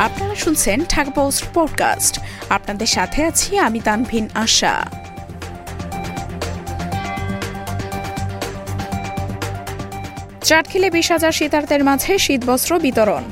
আপনারা শুনছেন Dhaka post podcast. আপনাদের সাথে আছি আমি তানভিন আশা। চাটখিলে বিশ হাজার শীতার্থের মাঝে শীতবস্ত্র বিতরণ।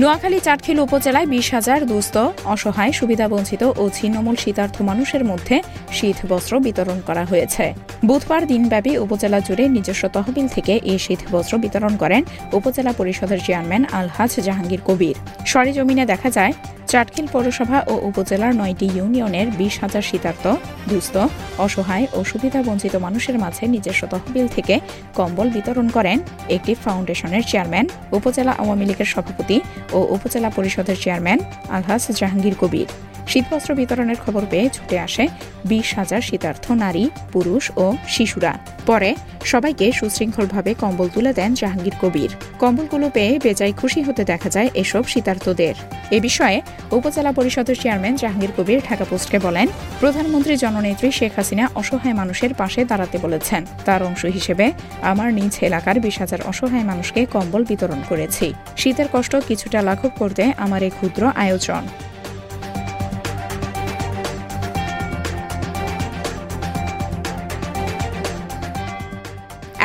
নোয়াখালী চাটখিল উপজেলায় বিশ হাজার দুস্থ, অসহায়, সুবিধাবঞ্চিত ও ছিন্নমূল শীতার্থ মানুষের মধ্যে শীত বস্ত্র বিতরণ করা হয়েছে। বুধবার দিনব্যাপী উপজেলা জুড়ে নিজস্ব তহবিল থেকে এই শীত বস্ত্র বিতরণ করেন উপজেলা পরিষদের চেয়ারম্যান আলহাজ জাহাঙ্গীর কবির। সরেজমিনে দেখা যায় চাটখিল পৌরসভা ও উপজেলার নয়টি ইউনিয়নের বিশ হাজার শীতার্থ, দুস্থ, অসহায় ও সুবিধাবঞ্চিত মানুষের মাঝে নিজস্ব তহবিল থেকে কম্বল বিতরণ করেন একটি ফাউন্ডেশনের চেয়ারম্যান, উপজেলা আওয়ামী লীগের সভাপতি ও উপজেলা পরিষদের চেয়ারম্যান আলহাস জাহাঙ্গীর কবির। শীতবস্ত্র বিতরণের খবর পেয়ে ছুটে আসে বিশ হাজার শীতার্থ নারী, পুরুষ ও শিশুরা। পরে সবাইকে সুশৃঙ্খলভাবে কম্বল তুলে দেন জাহাঙ্গীর কবির। কম্বলগুলো পেয়ে বেজায় খুশি হতে দেখা যায় এসব শীতার্থদের। এ বিষয়ে উপজেলা পরিষদের চেয়ারম্যান জাহাঙ্গীর কবির ঢাকা পোস্টকে বলেন, প্রধানমন্ত্রী জননেত্রী শেখ হাসিনা অসহায় মানুষের পাশে দাঁড়াতে বলেছেন। তার অংশ হিসেবে, আমার নিজ এলাকার বিশ হাজার অসহায় মানুষকে কম্বল বিতরণ করেছি। শীতের কষ্ট কিছুটা লাঘব করতে আমার এই ক্ষুদ্র আয়োজন।